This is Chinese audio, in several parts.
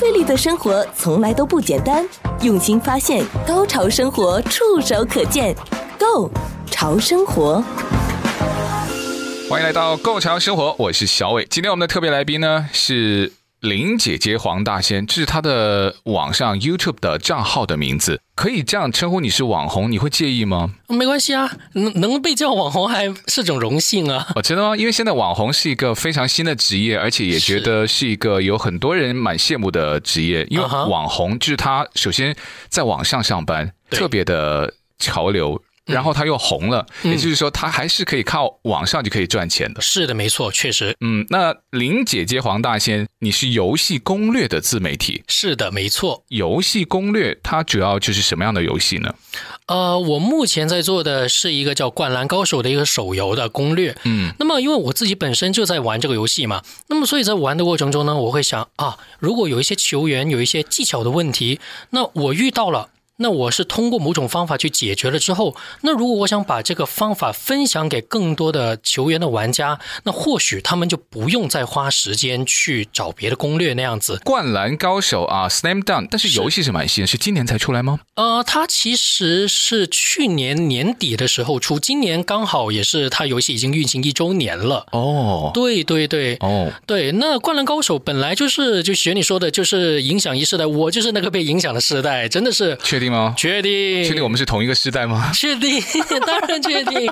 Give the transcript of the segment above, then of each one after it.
费力的生活从来都不简单，用心发现，高潮生活触手可见 Go 潮生活，欢迎来到够潮生活，我是小伟。今天我们的特别来宾呢是。林姐姐黄大仙，这是她的网上 YouTube 的账号的名字，可以这样称呼你是网红，你会介意吗？没关系啊，能能被叫网红还是种荣幸啊。哦，真的吗？因为现在网红是一个非常新的职业，而且也觉得是一个有很多人蛮羡慕的职业。因为网红就是他首先在网上上班，特别的潮流。然后他又红了，嗯、也就是说，他还是可以靠网上就可以赚钱的。是的，没错，确实。嗯，那林姐姐黄大仙，你是游戏攻略的自媒体？是的，没错。游戏攻略它主要就是什么样的游戏呢？呃，我目前在做的是一个叫《灌篮高手》的一个手游的攻略。嗯，那么因为我自己本身就在玩这个游戏嘛，那么所以在玩的过程中呢，我会想啊，如果有一些球员有一些技巧的问题，那我遇到了。那我是通过某种方法去解决了之后，那如果我想把这个方法分享给更多的球员的玩家，那或许他们就不用再花时间去找别的攻略那样子。灌篮高手啊，Slam Dunk，但是游戏是蛮新，是今年才出来吗？呃，它其实是去年年底的时候出，今年刚好也是它游戏已经运行一周年了。哦，对对对，哦，对，那灌篮高手本来就是就学你说的，就是影响一世代，我就是那个被影响的世代，真的是确定。确定？确定我们是同一个时代吗？确定，当然确定。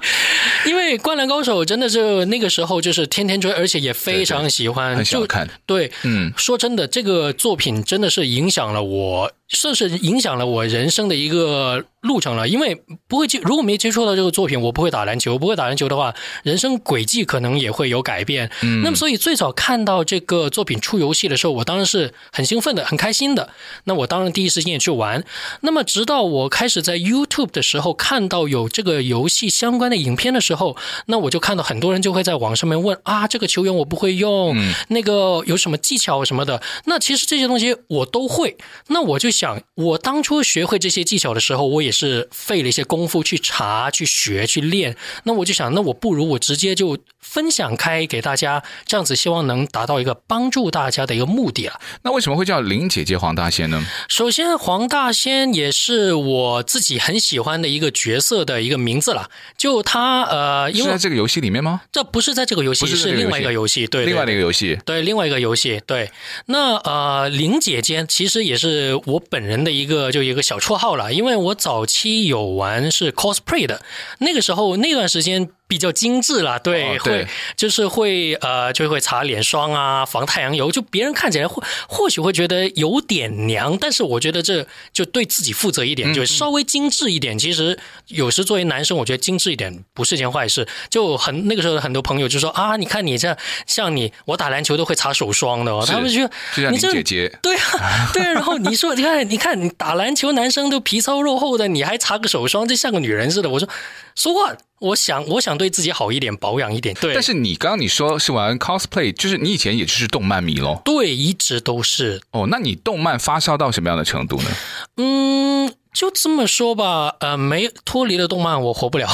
因为《灌篮高手》真的是那个时候就是天天追，而且也非常喜欢，很喜欢看。对，嗯，说真的，这个作品真的是影响了我。算是影响了我人生的一个路程了，因为不会接，如果没接触到这个作品，我不会打篮球，不会打篮球的话，人生轨迹可能也会有改变。嗯，那么所以最早看到这个作品出游戏的时候，我当然是很兴奋的，很开心的。那我当然第一时间也去玩。那么直到我开始在 YouTube 的时候看到有这个游戏相关的影片的时候，那我就看到很多人就会在网上面问啊，这个球员我不会用，嗯，那个有什么技巧什么的。那其实这些东西我都会，那我就。想我当初学会这些技巧的时候，我也是费了一些功夫去查、去学、去练。那我就想，那我不如我直接就分享开给大家，这样子希望能达到一个帮助大家的一个目的啊。那为什么会叫林姐姐黄大仙呢？首先，黄大仙也是我自己很喜欢的一个角色的一个名字了。就他呃，因为是在这个游戏里面吗？这不是在这个游戏，是，是另外一个游戏，对，另外一个游戏，对，另外一个游戏，对。那呃，林姐姐其实也是我。本人的一个就一个小绰号了，因为我早期有玩是 cosplay 的，那个时候那段时间。比较精致了，对，哦、对会就是会呃，就会擦脸霜啊，防太阳油，就别人看起来或或许会觉得有点娘，但是我觉得这就对自己负责一点，嗯、就稍微精致一点。其实有时作为男生，我觉得精致一点不是件坏事。就很那个时候，很多朋友就说啊，你看你这像你，我打篮球都会擦手霜的，他们就说你这姐姐，对啊，对啊。然后你说你看，你看你打篮球，男生都皮糙肉厚的，你还擦个手霜，就像个女人似的。我说说话。我想，我想对自己好一点，保养一点。对，但是你刚刚你说是玩 cosplay，就是你以前也就是动漫迷咯？对，一直都是。哦，那你动漫发烧到什么样的程度呢？嗯，就这么说吧，呃，没脱离了动漫，我活不了。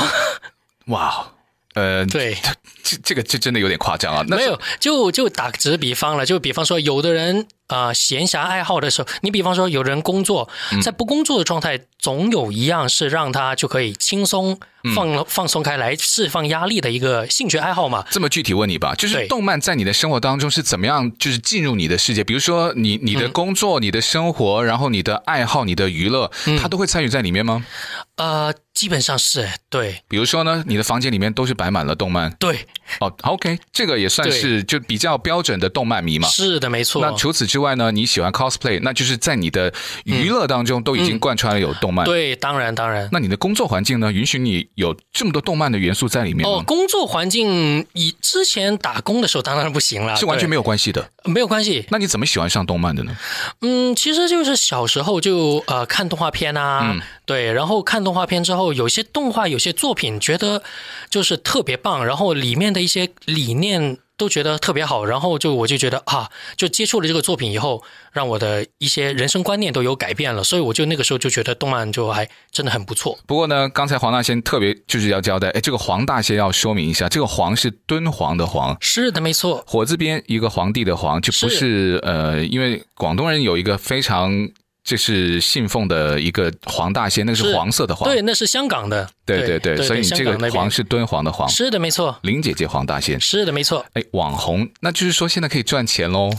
哇，呃，对，这这个这真的有点夸张啊。那没有，就就打个直比方了，就比方说，有的人。啊，闲暇爱好的时候，你比方说有人工作，在不工作的状态，总有一样是让他就可以轻松放放松开来释放压力的一个兴趣爱好嘛。这么具体问你吧，就是动漫在你的生活当中是怎么样，就是进入你的世界？比如说你你的工作、你的生活，然后你的爱好、你的娱乐，他都会参与在里面吗？呃，基本上是对。比如说呢，你的房间里面都是摆满了动漫。对。哦，OK，这个也算是就比较标准的动漫迷嘛。是的，没错。那除此之外呢？你喜欢 cosplay，那就是在你的娱乐当中都已经贯穿了有动漫。嗯嗯、对，当然当然。那你的工作环境呢？允许你有这么多动漫的元素在里面吗？哦，工作环境以之前打工的时候当然不行了，是完全没有关系的。没有关系。那你怎么喜欢上动漫的呢？嗯，其实就是小时候就呃看动画片啊，嗯、对，然后看动画片之后，有些动画有些作品觉得就是特别棒，然后里面的一些理念。都觉得特别好，然后就我就觉得啊，就接触了这个作品以后，让我的一些人生观念都有改变了，所以我就那个时候就觉得动漫就还真的很不错。不过呢，刚才黄大仙特别就是要交代，哎，这个黄大仙要说明一下，这个黄是敦煌的黄，是的，没错，火字边一个皇帝的皇，就不是，是呃，因为广东人有一个非常。这是信奉的一个黄大仙，那个是黄色的黄，对，那是香港的，对对对，对，所以你这个黄是敦煌的黄，是的，没错，林姐姐黄大仙，是的，没错。哎，网红，那就是说现在可以赚钱喽？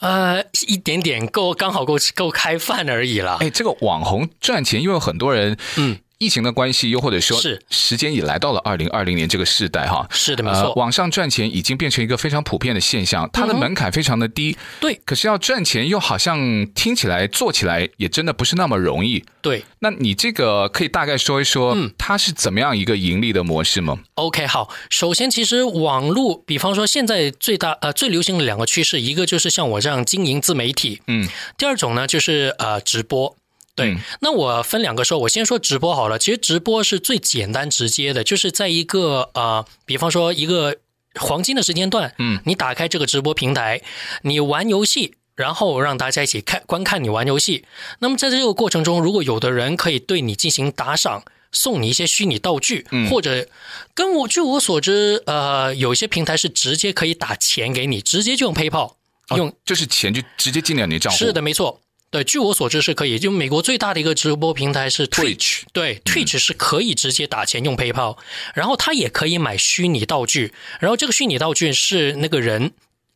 呃，一点点够，刚好够够开饭而已了。哎，这个网红赚钱，因为很多人，嗯。疫情的关系，又或者说，是时间也来到了二零二零年这个时代哈，是的，没错。网上赚钱已经变成一个非常普遍的现象，它的门槛非常的低，对。可是要赚钱，又好像听起来、做起来也真的不是那么容易，对。那你这个可以大概说一说，嗯，它是怎么样一个盈利的模式吗？OK，好。首先，其实网络，比方说现在最大呃最流行的两个趋势，一个就是像我这样经营自媒体，嗯，第二种呢就是呃直播。对，那我分两个说，我先说直播好了。其实直播是最简单直接的，就是在一个呃，比方说一个黄金的时间段，嗯，你打开这个直播平台，你玩游戏，然后让大家一起看观看你玩游戏。那么在这个过程中，如果有的人可以对你进行打赏，送你一些虚拟道具，嗯，或者跟我据我所知，呃，有一些平台是直接可以打钱给你，直接就用 PayPal，用、哦、就是钱就直接进了你账户。是的，没错。对，据我所知是可以。就美国最大的一个直播平台是 Twitch，, 对、嗯、Twitch 是可以直接打钱用 PayPal，然后他也可以买虚拟道具，然后这个虚拟道具是那个人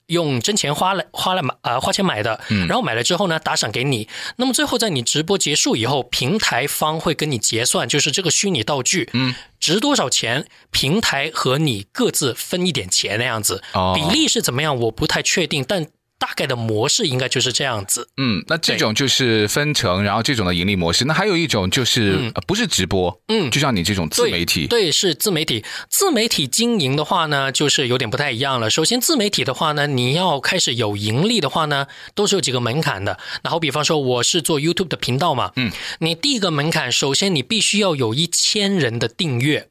用真钱花了花了买啊、呃、花钱买的，然后买了之后呢打赏给你，那么最后在你直播结束以后，平台方会跟你结算，就是这个虚拟道具嗯值多少钱，平台和你各自分一点钱那样子，比例是怎么样我不太确定，但。大概的模式应该就是这样子。嗯，那这种就是分成，然后这种的盈利模式。那还有一种就是、嗯、不是直播，嗯，就像你这种自媒体对。对，是自媒体。自媒体经营的话呢，就是有点不太一样了。首先，自媒体的话呢，你要开始有盈利的话呢，都是有几个门槛的。那好比方说，我是做 YouTube 的频道嘛，嗯，你第一个门槛，首先你必须要有一千人的订阅。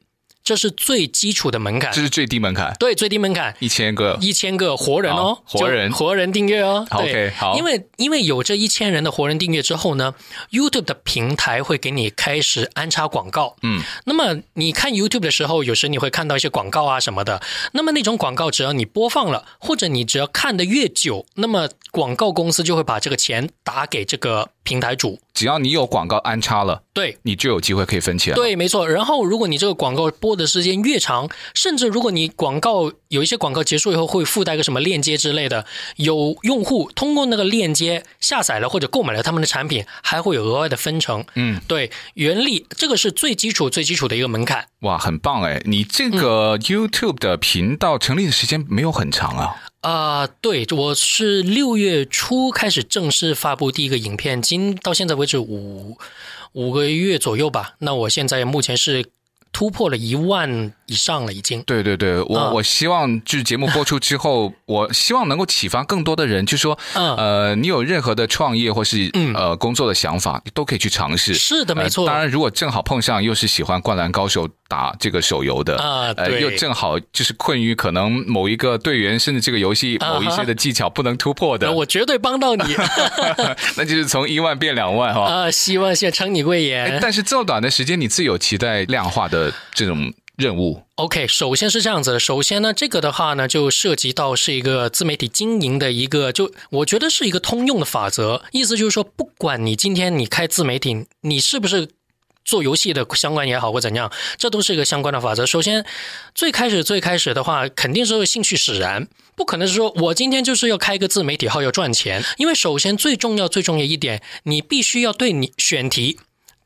这是最基础的门槛，这是最低门槛。对，最低门槛一千个，一千个活人哦，活人，活人订阅哦。对 OK，好。因为因为有这一千人的活人订阅之后呢，YouTube 的平台会给你开始安插广告。嗯，那么你看 YouTube 的时候，有时你会看到一些广告啊什么的。那么那种广告，只要你播放了，或者你只要看的越久，那么广告公司就会把这个钱打给这个平台主。只要你有广告安插了，对，你就有机会可以分钱。对，没错。然后，如果你这个广告播的时间越长，甚至如果你广告有一些广告结束以后会附带个什么链接之类的，有用户通过那个链接下载了或者购买了他们的产品，还会有额外的分成。嗯，对，原理这个是最基础、最基础的一个门槛。哇，很棒哎！你这个 YouTube 的频道成立的时间没有很长啊。啊、对，我是六月初开始正式发布第一个影片，今到现在为止五五个月左右吧。那我现在目前是突破了一万以上了，已经。对对对，我、嗯、我希望就是节目播出之后，我希望能够启发更多的人，就是说，嗯、呃，你有任何的创业或是呃工作的想法，你都可以去尝试。是的，没错。当然，如果正好碰上又是喜欢《灌篮高手》。打这个手游的啊，呃，又正好就是困于可能某一个队员，甚至这个游戏某一些的技巧不能突破的，啊、我绝对帮到你。那就是从一万变两万哈啊！希望先承你贵言。但是这么短的时间，你自有期待量化的这种任务。OK，首先是这样子的，首先呢，这个的话呢，就涉及到是一个自媒体经营的一个，就我觉得是一个通用的法则，意思就是说，不管你今天你开自媒体，你是不是。做游戏的相关也好，或怎样，这都是一个相关的法则。首先，最开始最开始的话，肯定是兴趣使然，不可能是说我今天就是要开一个自媒体号要赚钱。因为首先最重要最重要一点，你必须要对你选题，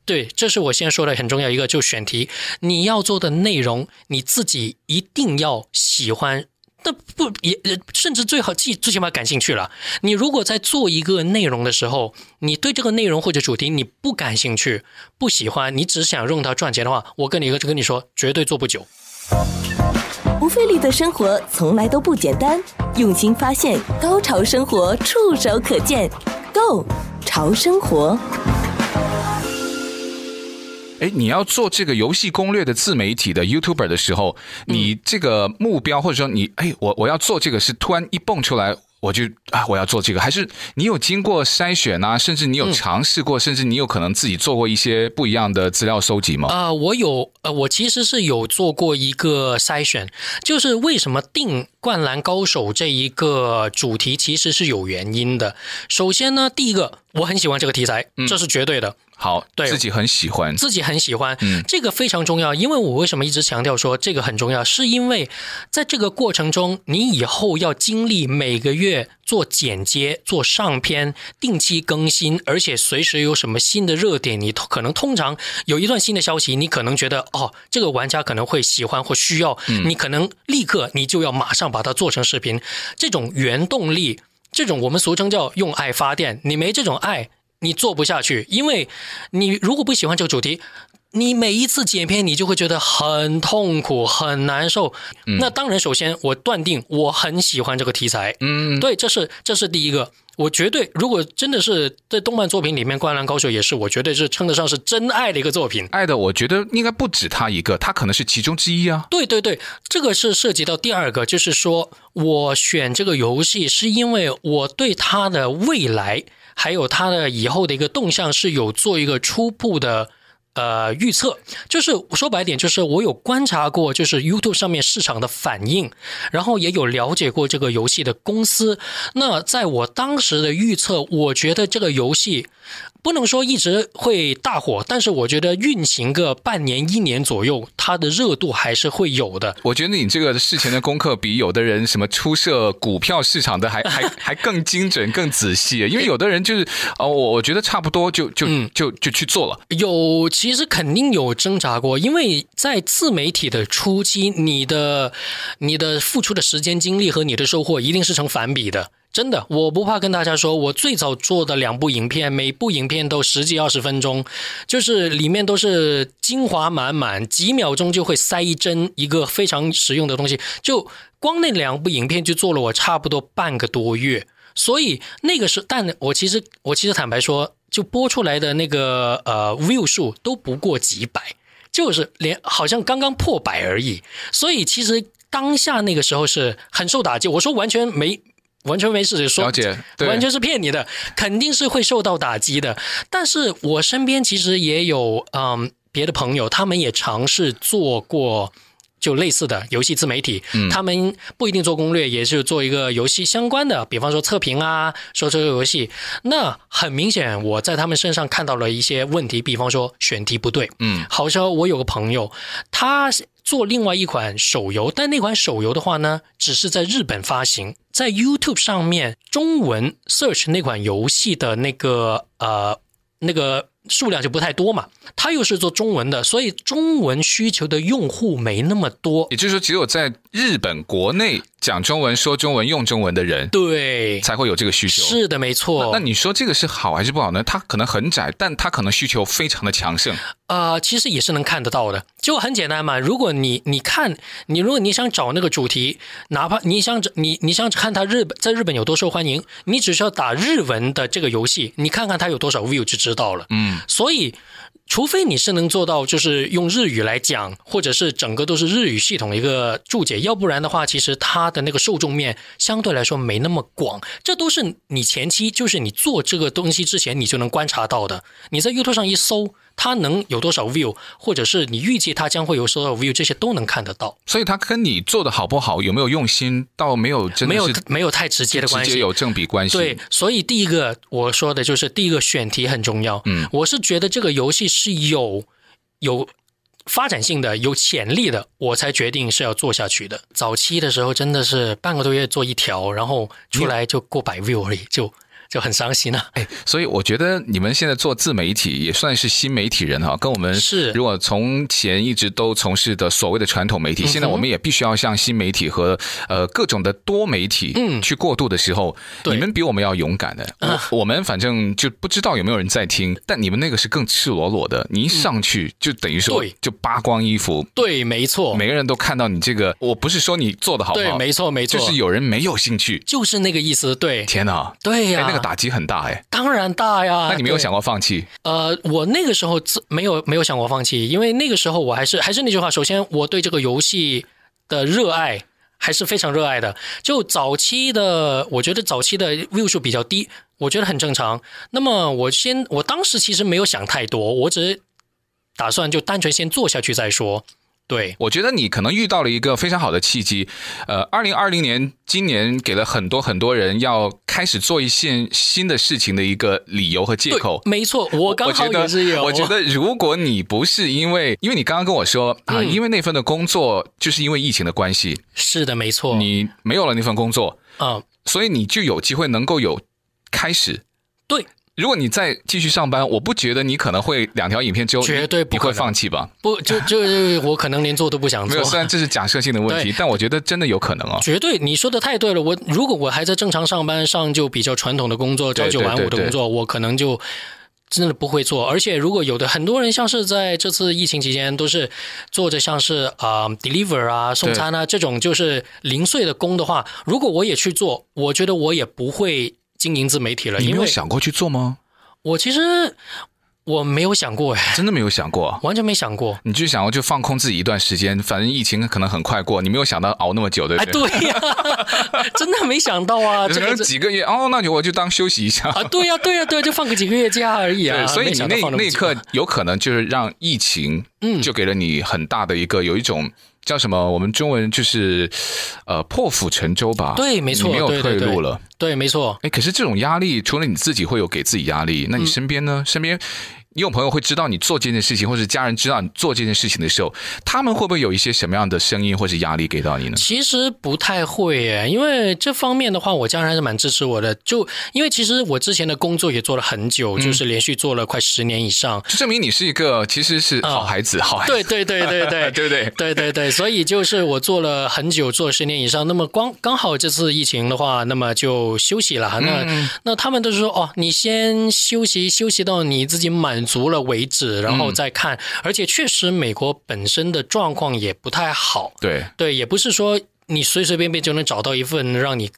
对，这是我先说的很重要一个，就选题，你要做的内容，你自己一定要喜欢。那不也甚至最好最最起码感兴趣了。你如果在做一个内容的时候，你对这个内容或者主题你不感兴趣、不喜欢，你只想用它赚钱的话，我跟你一个就跟你说，绝对做不久。不费力的生活从来都不简单，用心发现，高潮生活触手可见，Go 潮生活。哎，你要做这个游戏攻略的自媒体的 YouTuber 的时候，你这个目标或者说你哎，我我要做这个是突然一蹦出来。我就啊，我要做这个，还是你有经过筛选啊？甚至你有尝试过，嗯、甚至你有可能自己做过一些不一样的资料收集吗？啊、呃，我有，呃，我其实是有做过一个筛选，就是为什么定《灌篮高手》这一个主题，其实是有原因的。首先呢，第一个，我很喜欢这个题材，这是绝对的。嗯好，对，自己很喜欢，自己很喜欢，嗯，这个非常重要。因为我为什么一直强调说这个很重要，是因为在这个过程中，你以后要经历每个月做剪接、做上篇、定期更新，而且随时有什么新的热点，你可能通常有一段新的消息，你可能觉得哦，这个玩家可能会喜欢或需要，你可能立刻你就要马上把它做成视频。这种原动力，这种我们俗称叫用爱发电，你没这种爱。你做不下去，因为你如果不喜欢这个主题，你每一次剪片，你就会觉得很痛苦、很难受。嗯、那当然，首先我断定我很喜欢这个题材。嗯，对，这是这是第一个。我绝对，如果真的是在动漫作品里面，《灌篮高手》也是，我绝对是称得上是真爱的一个作品。爱的，我觉得应该不止他一个，他可能是其中之一啊。对对对，这个是涉及到第二个，就是说我选这个游戏是因为我对他的未来。还有它的以后的一个动向是有做一个初步的呃预测，就是说白点，就是我有观察过，就是 YouTube 上面市场的反应，然后也有了解过这个游戏的公司。那在我当时的预测，我觉得这个游戏。不能说一直会大火，但是我觉得运行个半年一年左右，它的热度还是会有的。我觉得你这个事前的功课比有的人什么出涉股票市场的还还 还更精准、更仔细。因为有的人就是哦，我我觉得差不多就就就就去做了。有，其实肯定有挣扎过，因为在自媒体的初期，你的你的付出的时间精力和你的收获一定是成反比的。真的，我不怕跟大家说，我最早做的两部影片，每部影片都十几二十分钟，就是里面都是精华满满，几秒钟就会塞一针一个非常实用的东西。就光那两部影片就做了我差不多半个多月，所以那个是，但我其实我其实坦白说，就播出来的那个呃 view 数都不过几百，就是连好像刚刚破百而已。所以其实当下那个时候是很受打击，我说完全没。完全没事，说完全是骗你的，肯定是会受到打击的。但是我身边其实也有嗯别的朋友，他们也尝试做过就类似的游戏自媒体，嗯，他们不一定做攻略，也是做一个游戏相关的，比方说测评啊，说这个游戏。那很明显，我在他们身上看到了一些问题，比方说选题不对，嗯，好像我有个朋友，他。做另外一款手游，但那款手游的话呢，只是在日本发行，在 YouTube 上面中文 search 那款游戏的那个呃那个数量就不太多嘛。它又是做中文的，所以中文需求的用户没那么多。也就是说，只有在日本国内讲中文、说中文、用中文的人，对，才会有这个需求。是的，没错。那，那你说这个是好还是不好呢？它可能很窄，但它可能需求非常的强盛。呃，其实也是能看得到的，就很简单嘛。如果你你看，你如果你想找那个主题，哪怕你想你你想看它日本在日本有多受欢迎，你只需要打日文的这个游戏，你看看它有多少 view 就知道了。嗯，所以。除非你是能做到，就是用日语来讲，或者是整个都是日语系统一个注解，要不然的话，其实它的那个受众面相对来说没那么广。这都是你前期，就是你做这个东西之前，你就能观察到的。你在 YouTube 上一搜。它能有多少 view，或者是你预计它将会有多少 view，这些都能看得到。所以它跟你做的好不好，有没有用心，倒没有真的没有没有太直接的关系，直接有正比关系。对，所以第一个我说的就是第一个选题很重要。嗯，我是觉得这个游戏是有有发展性的、有潜力的，我才决定是要做下去的。早期的时候真的是半个多月做一条，然后出来就过百 view 而已，就。就很伤心了，哎，所以我觉得你们现在做自媒体也算是新媒体人哈，跟我们是。如果从前一直都从事的所谓的传统媒体，现在我们也必须要向新媒体和呃各种的多媒体嗯。去过渡的时候，你们比我们要勇敢的。我我们反正就不知道有没有人在听，但你们那个是更赤裸裸的，你一上去就等于说就扒光衣服，对，没错，每个人都看到你这个。我不是说你做的好不好，对，没错没错，就是有人没有兴趣，就是那个意思，对，天哪，对呀，那个。打击很大哎，当然大呀。那你没有想过放弃？呃，我那个时候自没有没有想过放弃，因为那个时候我还是还是那句话，首先我对这个游戏的热爱还是非常热爱的。就早期的，我觉得早期的 view 数比较低，我觉得很正常。那么我先，我当时其实没有想太多，我只是打算就单纯先做下去再说。对，我觉得你可能遇到了一个非常好的契机。呃，二零二零年今年给了很多很多人要开始做一件新的事情的一个理由和借口。没错，我刚好也是有。我觉得，我觉得如果你不是因为，因为你刚刚跟我说啊，嗯，因为那份的工作就是因为疫情的关系。是的，没错。你没有了那份工作，嗯，所以你就有机会能够有开始。对。如果你再继续上班，我不觉得你可能会两条影片之后绝对不会放弃吧？不，就就我可能连做都不想做。没有，虽然这是假设性的问题，但我觉得真的有可能哦。绝对，你说的太对了。我如果我还在正常上班上就比较传统的工作，朝九晚五的工作，我可能就真的不会做。而且如果有的很多人像是在这次疫情期间都是做着像是啊、呃、deliver 啊送餐啊这种就是零碎的工的话，如果我也去做，我觉得我也不会经营自媒体了。你没有想过去做吗？我其实我没有想过哎，真的没有想过，完全没想过。你就想要就放空自己一段时间，反正疫情可能很快过，你没有想到熬那么久，对不对？哎，对呀，真的没想到啊，可能几个月哦，那就我就当休息一下啊，对呀，对呀，对，就放个几个月假而已啊。所以你那那一刻有可能就是让疫情，嗯，就给了你很大的一个有一种。叫什么？我们中文就是，呃，破釜沉舟吧。对，没错，没有退路了。对，对，对，没错。哎，可是这种压力，除了你自己会有给自己压力，那你身边呢？嗯、身边。你有朋友会知道你做这件事情，或者家人知道你做这件事情的时候，他们会不会有一些什么样的声音或者压力给到你呢？其实不太会耶，因为这方面的话，我家人还是蛮支持我的。就因为其实我之前的工作也做了很久，嗯、就是连续做了快十年以上，就证明你是一个其实是好孩子，嗯、好孩子。对对对对对，对对？对对 对，所以就是我做了很久，做了十年以上。那么光刚好这次疫情的话，那么就休息了。那、嗯、那他们都是说哦，你先休息休息到你自己满足了为止。然后再看，而且确实美国本身的状况也不太好。对对，也不是说你随随便便就能找到一份让你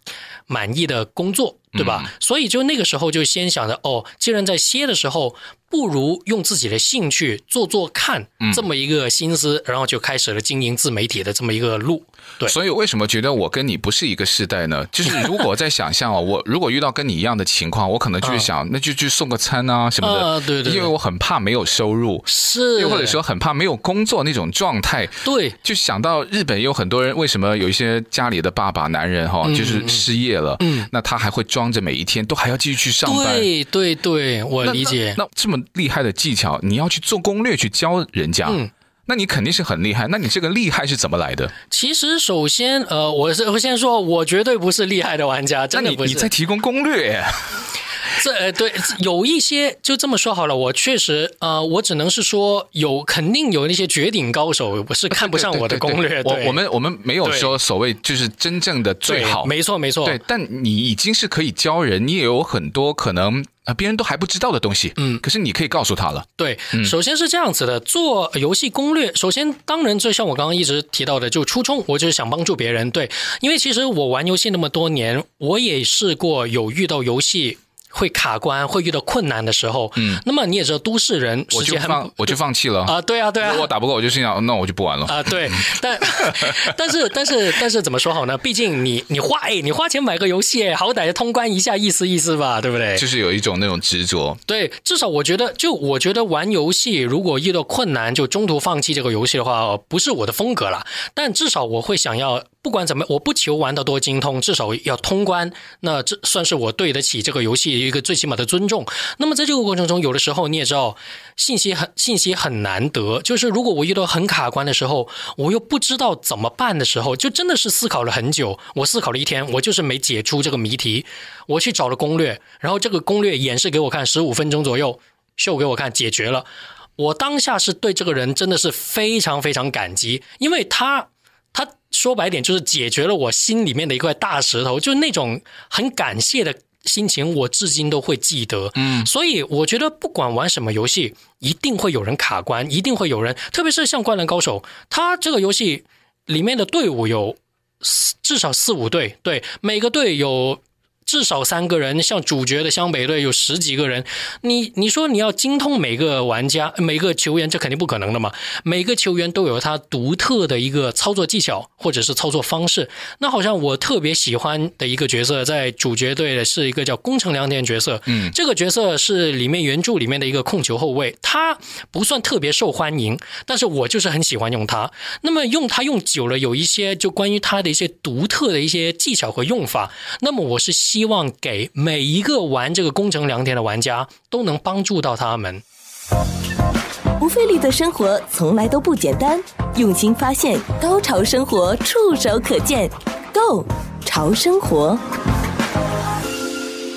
满意的工作，对吧？嗯。所以就那个时候就先想着，哦，既然在歇的时候。不如用自己的兴趣做做看，这么一个心思，嗯，然后就开始了经营自媒体的这么一个路。对，所以为什么觉得我跟你不是一个世代呢？就是如果在想象啊，我 如果遇到跟你一样的情况，我可能就是想，那就去送个餐啊什么的。啊，对对，对，因为我很怕没有收入，是，又或者说很怕没有工作那种状态。对，就想到日本有很多人，为什么有一些家里的爸爸男人哈，就是失业了，嗯，那他还会装着每一天都还要继续去上班。对对对，我理解。那这么。厉害的技巧，你要去做攻略去教人家，嗯，那你肯定是很厉害。那你这个厉害是怎么来的？其实，首先，呃，我是我先说，我绝对不是厉害的玩家，真的不是。你，你在提供攻略。这呃，对，有一些就这么说好了。我确实，呃，我只能是说有，肯定有那些绝顶高手，我是看不上我的攻略。我我们我们没有说所谓就是真正的最好，没错没错。对，但你已经是可以教人，你也有很多可能。啊，别人都还不知道的东西，嗯，可是你可以告诉他了。对，首先是这样子的，做游戏攻略，首先当然就像我刚刚一直提到的，就初衷，我就是想帮助别人。对，因为其实我玩游戏那么多年，我也试过有遇到游戏。会卡关，会遇到困难的时候，嗯，那么你也知道，都市人我就放我就放弃了啊，对啊，对啊，如果打不过，我就心想，那我就不玩了啊，对，但 但是但是但是怎么说好呢？毕竟你你花哎，你花钱买个游戏，好歹通关一下，意思意思吧，对不对？就是有一种那种执着，对，至少我觉得，就我觉得玩游戏，如果遇到困难就中途放弃这个游戏的话，不是我的风格了。但至少我会想要。不管怎么，我不求玩得多精通，至少要通关。那这算是我对得起这个游戏一个最起码的尊重。那么在这个过程中，有的时候你也知道，信息很信息很难得。就是如果我遇到很卡关的时候，我又不知道怎么办的时候，就真的是思考了很久。我思考了一天，我就是没解出这个谜题。我去找了攻略，然后这个攻略演示给我看，十五分钟左右秀给我看，解决了。我当下是对这个人真的是非常非常感激，因为他。他说白点就是解决了我心里面的一块大石头，就是那种很感谢的心情，我至今都会记得。嗯，所以我觉得不管玩什么游戏，一定会有人卡关，一定会有人，特别是像《灌篮高手》，它这个游戏里面的队伍有至少四五队，对，每个队有。至少三个人，像主角的湘北队有十几个人，你你说你要精通每个玩家、每个球员，这肯定不可能的嘛。每个球员都有他独特的一个操作技巧或者是操作方式。那好像我特别喜欢的一个角色，在主角队的是一个叫宫城良田角色。嗯，这个角色是里面原著里面的一个控球后卫，他不算特别受欢迎，但是我就是很喜欢用他。那么用他用久了，有一些就关于他的一些独特的一些技巧和用法。那么我是。希望给每一个玩这个工程良田的玩家都能帮助到他们。不费力的生活从来都不简单，用心发现，高潮生活触手可见 Go 潮生活。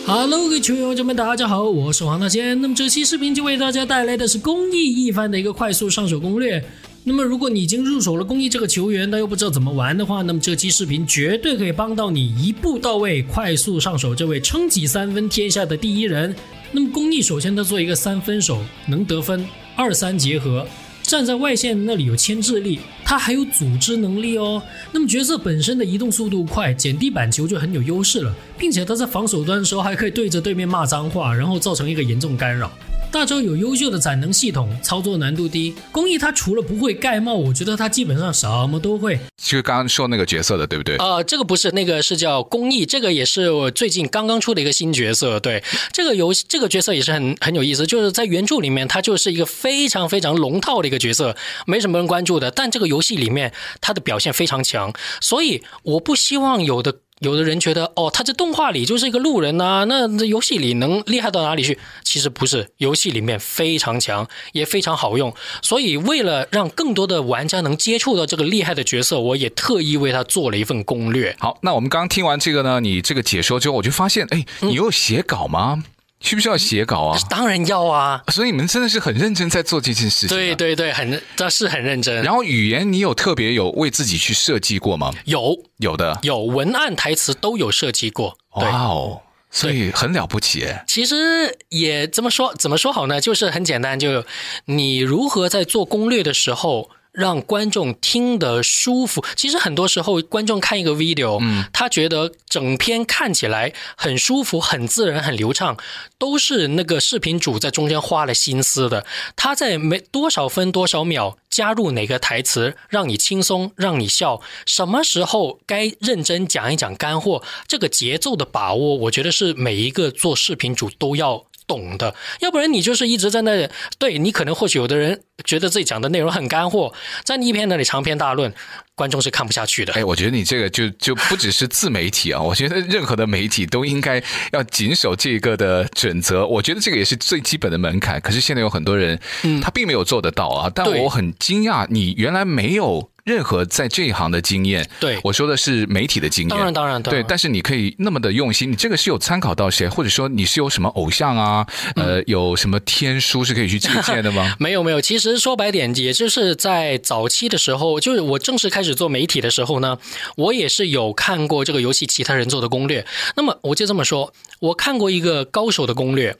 Hello，各位球友们，大家好，我是黄大仙。那么这期视频就为大家带来的是公益一番的一个快速上手攻略。那么，如果你已经入手了公益这个球员，但又不知道怎么玩的话，那么这期视频绝对可以帮到你一步到位、快速上手这位称起三分天下的第一人。那么公益首先他做一个三分手，能得分，二三结合，站在外线那里有牵制力，他还有组织能力哦。那么角色本身的移动速度快，捡地板球就很有优势了，并且他在防守端的时候还可以对着对面骂脏话，然后造成一个严重干扰。大招有优秀的攒能系统，操作难度低。工艺他除了不会盖帽，我觉得他基本上什么都会。就是刚刚说那个角色的，对不对？呃，这个不是，那个是叫工艺，这个也是我最近刚刚出的一个新角色。对，这个游戏这个角色也是很很有意思，就是在原著里面，他就是一个非常非常龙套的一个角色，没什么人关注的。但这个游戏里面，他的表现非常强，所以我不希望有的。有的人觉得，哦，他在动画里就是一个路人呐、啊，那这游戏里能厉害到哪里去？其实不是，游戏里面非常强，也非常好用。所以为了让更多的玩家能接触到这个厉害的角色，我也特意为他做了一份攻略。好，那我们刚刚听完这个呢，你这个解说之后，我就发现，哎，你有写稿吗？嗯需不需要写稿啊？当然要啊！所以你们真的是很认真在做这件事情。对对对，很，这是很认真。然后语言，你有特别有为自己去设计过吗？有，有的，有文案、台词都有设计过。哇哦，所以很了不起诶。其实也这么说，怎么说好呢？就是很简单，就你如何在做攻略的时候。让观众听得舒服。其实很多时候，观众看一个 video，嗯，他觉得整篇看起来很舒服、很自然、很流畅，都是那个视频主在中间花了心思的。他在没多少分多少秒加入哪个台词，让你轻松，让你笑。什么时候该认真讲一讲干货，这个节奏的把握，我觉得是每一个做视频主都要。懂的，要不然你就是一直在那里，对，你可能或许有的人觉得自己讲的内容很干货，在你一篇那里长篇大论，观众是看不下去的。哎，我觉得你这个就就不只是自媒体啊，我觉得任何的媒体都应该要谨守这个的准则。我觉得这个也是最基本的门槛。可是现在有很多人，嗯，他并没有做得到啊。但我很惊讶，你原来没有。任何在这一行的经验，对，我说的是媒体的经验，当然当然，对。但是你可以那么的用心，你这个是有参考到谁，或者说你是有什么偶像啊？呃，有什么天书是可以去借鉴的吗？没有没有，其实说白点，也就是在早期的时候，就是我正式开始做媒体的时候呢，我也是有看过这个游戏其他人做的攻略。那么我就这么说，我看过一个高手的攻略。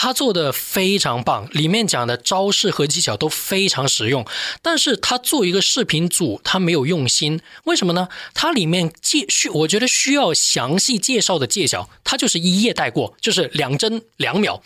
他做的非常棒，里面讲的招式和技巧都非常实用。但是他做一个视频组，他没有用心，为什么呢？他里面介需，我觉得需要详细介绍的技巧，他就是一页带过，就是两帧两秒。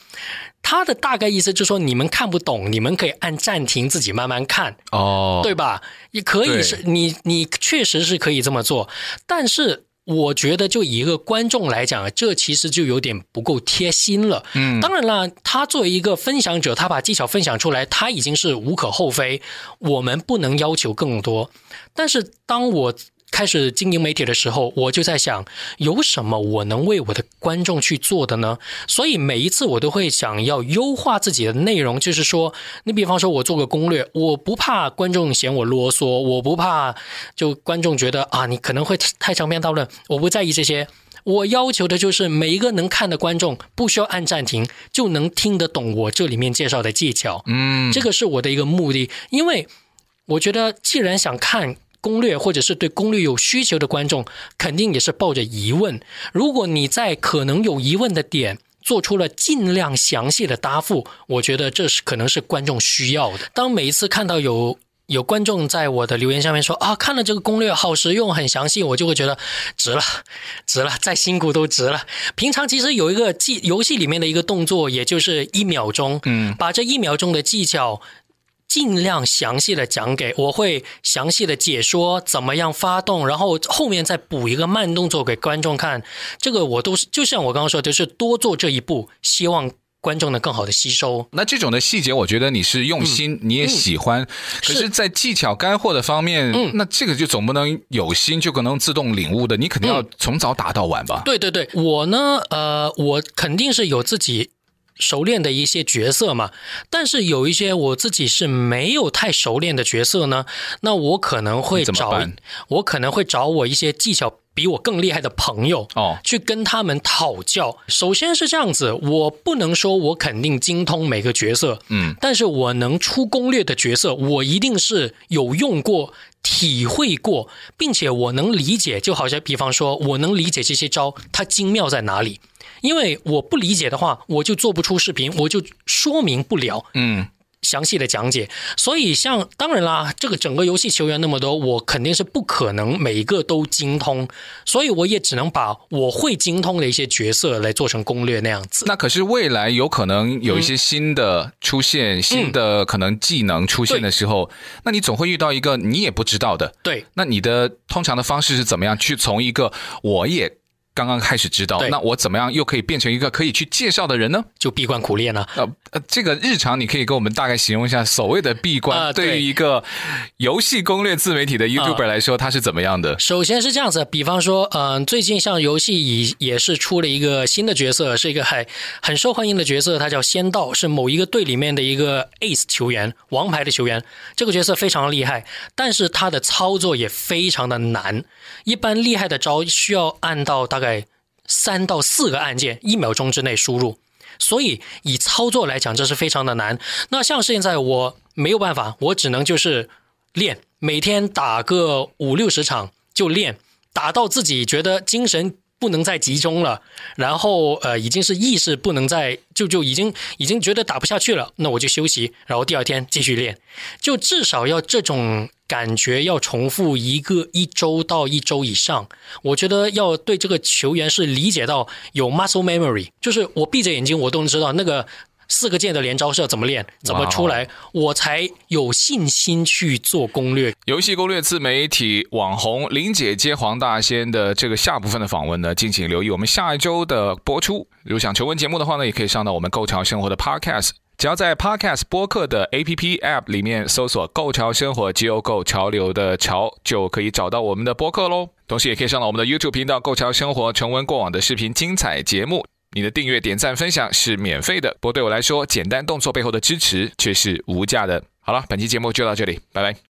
他的大概意思就是说，你们看不懂，你们可以按暂停，自己慢慢看，哦，对吧？也可以是你，你确实是可以这么做，但是。我觉得，就以一个观众来讲，这其实就有点不够贴心了。嗯，当然了，他作为一个分享者，他把技巧分享出来，他已经是无可厚非。我们不能要求更多，但是当我。开始经营媒体的时候，我就在想，有什么我能为我的观众去做的呢？所以每一次我都会想要优化自己的内容，就是说，你比方说我做个攻略，我不怕观众嫌我啰嗦，我不怕就观众觉得啊，你可能会太长篇大论，我不在意这些。我要求的就是每一个能看的观众，不需要按暂停就能听得懂我这里面介绍的技巧。嗯，这个是我的一个目的，因为我觉得既然想看。攻略或者是对攻略有需求的观众，肯定也是抱着疑问。如果你在可能有疑问的点做出了尽量详细的答复，我觉得这是可能是观众需要的。当每一次看到有有观众在我的留言下面说啊，看了这个攻略好实用，很详细，我就会觉得值了，值了，再辛苦都值了。平常其实有一个技游戏里面的一个动作，也就是一秒钟，嗯，把这一秒钟的技巧尽量详细的讲给我，会详细的解说怎么样发动，然后后面再补一个慢动作给观众看。这个我都是就像我刚刚说的，就是多做这一步，希望。观众能更好的吸收，那这种的细节，我觉得你是用心，嗯、你也喜欢。嗯、可是，在技巧干货的方面，嗯，那这个就总不能有心就可能自动领悟的，你肯定要从早打到晚吧？嗯、对对对，我呢，呃，我肯定是有自己熟练的一些角色嘛，但是有一些我自己是没有太熟练的角色呢，那我可能会找，我可能会找我一些技巧。比我更厉害的朋友哦，去跟他们讨教。首先是这样子，我不能说我肯定精通每个角色，嗯，但是我能出攻略的角色，我一定是有用过、体会过，并且我能理解。就好像比方说，我能理解这些招它精妙在哪里，因为我不理解的话，我就做不出视频，我就说明不了，嗯。详细的讲解，所以像当然啦，这个整个游戏球员那么多，我肯定是不可能每一个都精通，所以我也只能把我会精通的一些角色来做成攻略那样子。那可是未来有可能有一些新的出现，嗯、新的可能技能出现的时候，嗯、那你总会遇到一个你也不知道的。对，那你的通常的方式是怎么样去从一个我也。刚刚开始知道，那我怎么样又可以变成一个可以去介绍的人呢？就闭关苦练呢？呃呃，这个日常你可以跟我们大概形容一下，所谓的闭关，呃、对于一个游戏攻略自媒体的 YouTuber 来说，呃、它是怎么样的？首先是这样子，比方说，嗯、呃，最近像游戏也也是出了一个新的角色，是一个很很受欢迎的角色，他叫仙道，是某一个队里面的一个 Ace 球员，王牌的球员。这个角色非常厉害，但是他的操作也非常的难，一般厉害的招需要按到大对。三到四个按键，一秒钟之内输入，所以以操作来讲，这是非常的难。那像现在我没有办法，我只能就是练，每天打个五六十场就练，打到自己觉得精神不能再集中了，然后呃已经是意识不能再就就已经已经觉得打不下去了，那我就休息，然后第二天继续练，就至少要这种。感觉要重复一个一周到一周以上，我觉得要对这个球员是理解到有 muscle memory，就是我闭着眼睛我都能知道那个四个键的连招是要怎么练，怎么出来，我才有信心去做攻略。游戏攻略自媒体网红林姐接黄大仙的这个下部分的访问呢，敬请留意我们下一周的播出。如果想重温节目的话呢，也可以上到我们购潮生活的 podcast。只要在 Podcast 播客的 APP App 里面搜索“购潮生活 ”，G O 购潮流的潮，就可以找到我们的播客喽。同时，也可以上到我们的 YouTube 频道“购潮生活”，重温过往的视频精彩节目。你的订阅、点赞、分享是免费的，不过对我来说，简单动作背后的支持却是无价的。好了，本期节目就到这里，拜拜。